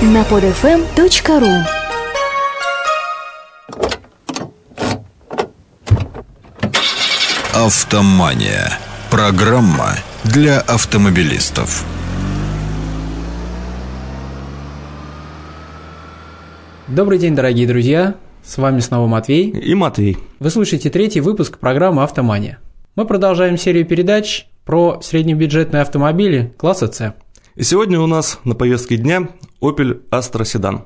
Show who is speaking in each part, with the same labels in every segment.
Speaker 1: на podfm.ru
Speaker 2: Автомания. Программа для автомобилистов.
Speaker 3: Добрый день, дорогие друзья! С вами снова Матвей.
Speaker 4: И Матвей.
Speaker 3: Вы слушаете третий выпуск программы «Автомания». Мы продолжаем серию передач про среднебюджетные автомобили класса «С».
Speaker 4: И сегодня у нас на повестке дня Opel Astra Sedan.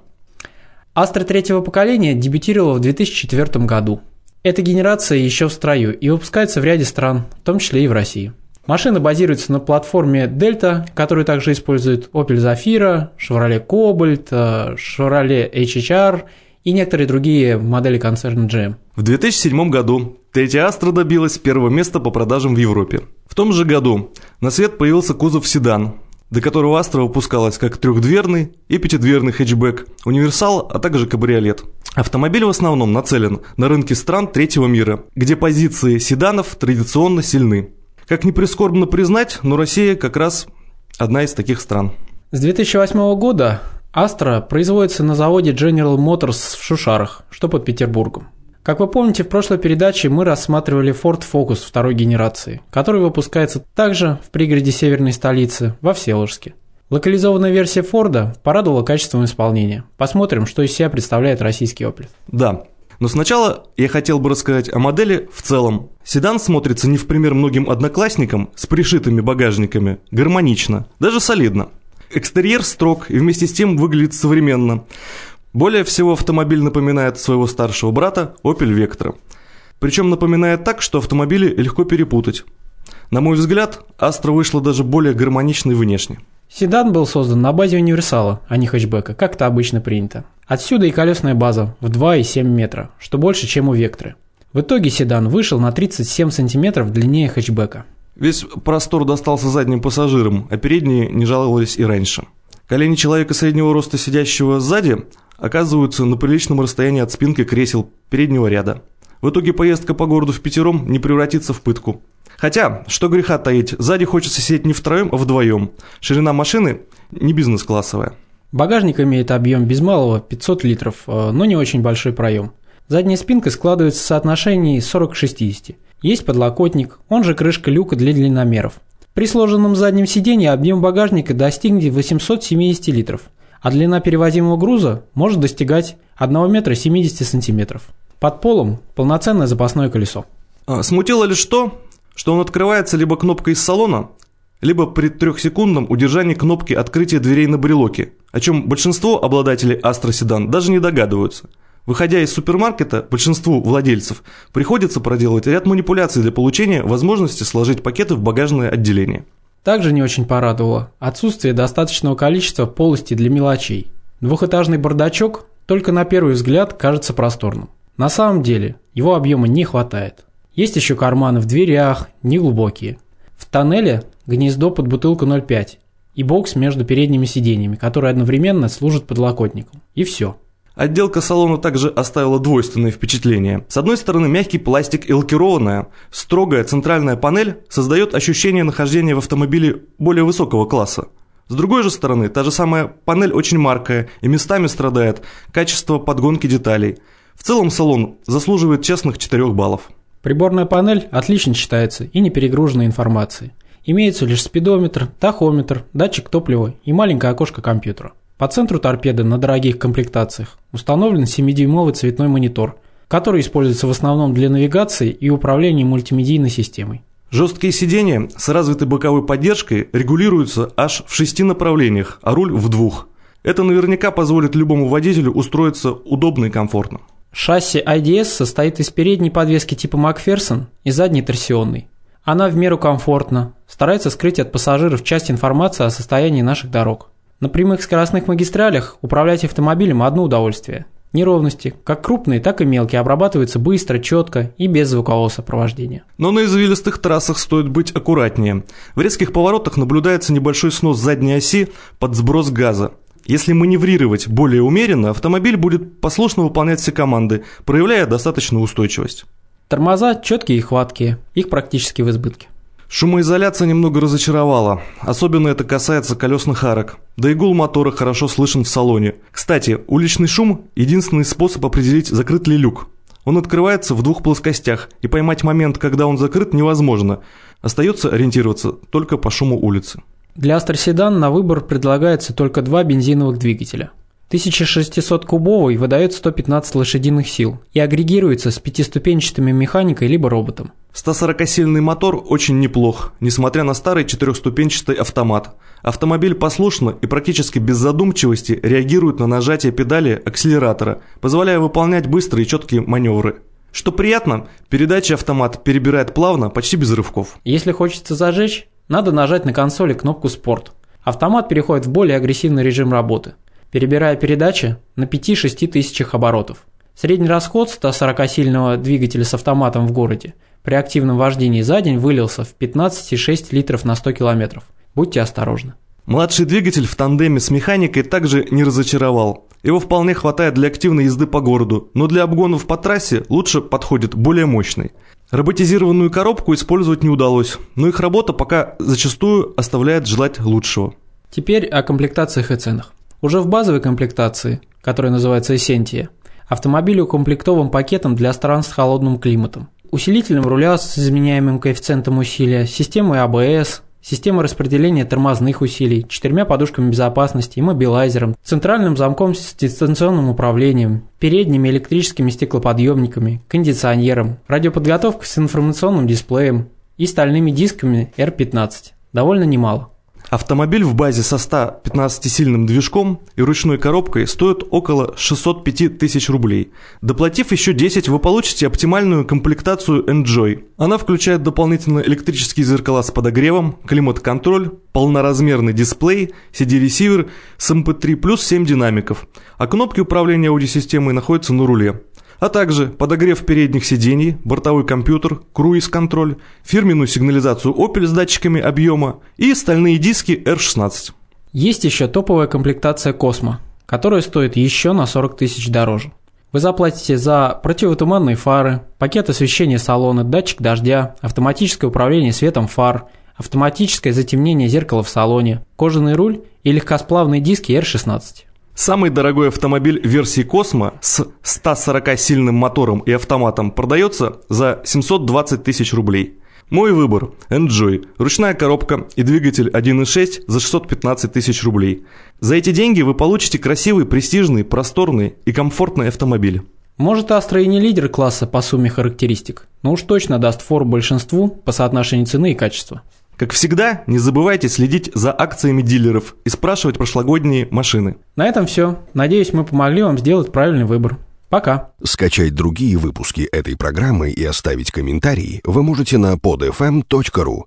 Speaker 3: Astra третьего поколения дебютировала в 2004 году. Эта генерация еще в строю и выпускается в ряде стран, в том числе и в России. Машина базируется на платформе Delta, которую также используют Opel Zafira, Chevrolet Cobalt, э, Chevrolet HHR и некоторые другие модели концерна GM.
Speaker 4: В 2007 году третья Astra добилась первого места по продажам в Европе. В том же году на свет появился кузов седан, до которого Astra выпускалась как трехдверный и пятидверный хэтчбэк, универсал, а также кабриолет. Автомобиль в основном нацелен на рынки стран третьего мира, где позиции седанов традиционно сильны. Как ни прискорбно признать, но Россия как раз одна из таких стран.
Speaker 3: С 2008 года Astra производится на заводе General Motors в Шушарах, что под Петербургом. Как вы помните, в прошлой передаче мы рассматривали Ford Focus второй генерации, который выпускается также в пригороде северной столицы, во Всеволожске. Локализованная версия Форда порадовала качеством исполнения. Посмотрим, что из себя представляет российский Opel.
Speaker 4: Да, но сначала я хотел бы рассказать о модели в целом. Седан смотрится не в пример многим одноклассникам с пришитыми багажниками, гармонично, даже солидно. Экстерьер строг и вместе с тем выглядит современно. Более всего автомобиль напоминает своего старшего брата Opel Vectra. Причем напоминает так, что автомобили легко перепутать. На мой взгляд, Astra вышла даже более гармоничной внешне.
Speaker 3: Седан был создан на базе универсала, а не хэтчбека, как это обычно принято. Отсюда и колесная база в 2,7 метра, что больше, чем у Вектры. В итоге седан вышел на 37 сантиметров длиннее хэтчбека.
Speaker 4: Весь простор достался задним пассажирам, а передние не жаловались и раньше. Колени человека среднего роста, сидящего сзади, оказываются на приличном расстоянии от спинки кресел переднего ряда. В итоге поездка по городу в пятером не превратится в пытку. Хотя, что греха таить, сзади хочется сидеть не втроем, а вдвоем. Ширина машины не бизнес-классовая.
Speaker 3: Багажник имеет объем без малого 500 литров, э, но не очень большой проем. Задняя спинка складывается в соотношении 40 к 60. Есть подлокотник, он же крышка люка для длинномеров. При сложенном заднем сиденье объем багажника достигнет 870 литров, а длина перевозимого груза может достигать 1 метра 70 сантиметров. Под полом полноценное запасное колесо.
Speaker 4: А, смутило лишь то, что он открывается либо кнопкой из салона, либо при трехсекундном удержании кнопки открытия дверей на брелоке, о чем большинство обладателей Astra Sedan даже не догадываются – Выходя из супермаркета, большинству владельцев приходится проделывать ряд манипуляций для получения возможности сложить пакеты в багажное отделение.
Speaker 3: Также не очень порадовало отсутствие достаточного количества полостей для мелочей. Двухэтажный бардачок только на первый взгляд кажется просторным. На самом деле его объема не хватает. Есть еще карманы в дверях, неглубокие. В тоннеле гнездо под бутылку 0,5 и бокс между передними сиденьями, который одновременно служит подлокотником. И все.
Speaker 4: Отделка салона также оставила двойственное впечатление. С одной стороны, мягкий пластик и лакированная, строгая центральная панель создает ощущение нахождения в автомобиле более высокого класса. С другой же стороны, та же самая панель очень маркая и местами страдает качество подгонки деталей. В целом салон заслуживает честных 4 баллов.
Speaker 3: Приборная панель отлично читается и не перегружена информацией. Имеется лишь спидометр, тахометр, датчик топлива и маленькое окошко компьютера. По центру торпеды на дорогих комплектациях установлен 7-дюймовый цветной монитор, который используется в основном для навигации и управления мультимедийной системой.
Speaker 4: Жесткие сиденья с развитой боковой поддержкой регулируются аж в шести направлениях, а руль в двух. Это наверняка позволит любому водителю устроиться удобно и комфортно.
Speaker 3: Шасси IDS состоит из передней подвески типа Макферсон и задней торсионной. Она в меру комфортна, старается скрыть от пассажиров часть информации о состоянии наших дорог. На прямых скоростных магистралях управлять автомобилем одно удовольствие. Неровности, как крупные, так и мелкие, обрабатываются быстро, четко и без звукового сопровождения.
Speaker 4: Но на извилистых трассах стоит быть аккуратнее. В резких поворотах наблюдается небольшой снос задней оси под сброс газа. Если маневрировать более умеренно, автомобиль будет послушно выполнять все команды, проявляя достаточную устойчивость.
Speaker 3: Тормоза четкие и хваткие, их практически в избытке.
Speaker 4: Шумоизоляция немного разочаровала. Особенно это касается колесных арок. Да и гул мотора хорошо слышен в салоне. Кстати, уличный шум – единственный способ определить, закрыт ли люк. Он открывается в двух плоскостях, и поймать момент, когда он закрыт, невозможно. Остается ориентироваться только по шуму улицы.
Speaker 3: Для Астер Седан на выбор предлагается только два бензиновых двигателя. 1600-кубовый выдает 115 лошадиных сил и агрегируется с пятиступенчатыми механикой либо роботом.
Speaker 4: 140-сильный мотор очень неплох, несмотря на старый четырехступенчатый автомат. Автомобиль послушно и практически без задумчивости реагирует на нажатие педали акселератора, позволяя выполнять быстрые и четкие маневры. Что приятно, передача автомат перебирает плавно, почти без рывков.
Speaker 3: Если хочется зажечь, надо нажать на консоли кнопку «Спорт». Автомат переходит в более агрессивный режим работы, перебирая передачи на 5-6 тысячах оборотов. Средний расход 140-сильного двигателя с автоматом в городе при активном вождении за день вылился в 15,6 литров на 100 километров. Будьте осторожны.
Speaker 4: Младший двигатель в тандеме с механикой также не разочаровал. Его вполне хватает для активной езды по городу, но для обгонов по трассе лучше подходит более мощный. Роботизированную коробку использовать не удалось, но их работа пока зачастую оставляет желать лучшего.
Speaker 3: Теперь о комплектациях и ценах. Уже в базовой комплектации, которая называется Эссентия, автомобиль укомплектован пакетом для стран с холодным климатом. Усилителем руля с изменяемым коэффициентом усилия, системой АБС, системой распределения тормозных усилий, четырьмя подушками безопасности, иммобилайзером, центральным замком с дистанционным управлением, передними электрическими стеклоподъемниками, кондиционером, радиоподготовкой с информационным дисплеем и стальными дисками R15. Довольно немало.
Speaker 4: Автомобиль в базе со 115-сильным движком и ручной коробкой стоит около 605 тысяч рублей. Доплатив еще 10, вы получите оптимальную комплектацию Enjoy. Она включает дополнительно электрические зеркала с подогревом, климат-контроль, полноразмерный дисплей, CD-ресивер с MP3 плюс 7 динамиков, а кнопки управления аудиосистемой находятся на руле а также подогрев передних сидений, бортовой компьютер, круиз-контроль, фирменную сигнализацию Opel с датчиками объема и стальные диски R16.
Speaker 3: Есть еще топовая комплектация Космо, которая стоит еще на 40 тысяч дороже. Вы заплатите за противотуманные фары, пакет освещения салона, датчик дождя, автоматическое управление светом фар, автоматическое затемнение зеркала в салоне, кожаный руль и легкосплавные диски R16.
Speaker 4: Самый дорогой автомобиль версии Космо с 140-сильным мотором и автоматом продается за 720 тысяч рублей. Мой выбор – Enjoy, ручная коробка и двигатель 1.6 за 615 тысяч рублей. За эти деньги вы получите красивый, престижный, просторный и комфортный автомобиль.
Speaker 3: Может, Astra и не лидер класса по сумме характеристик, но уж точно даст фору большинству по соотношению цены и качества.
Speaker 4: Как всегда, не забывайте следить за акциями дилеров и спрашивать прошлогодние машины.
Speaker 3: На этом все. Надеюсь, мы помогли вам сделать правильный выбор. Пока.
Speaker 5: Скачать другие выпуски этой программы и оставить комментарии вы можете на podfm.ru.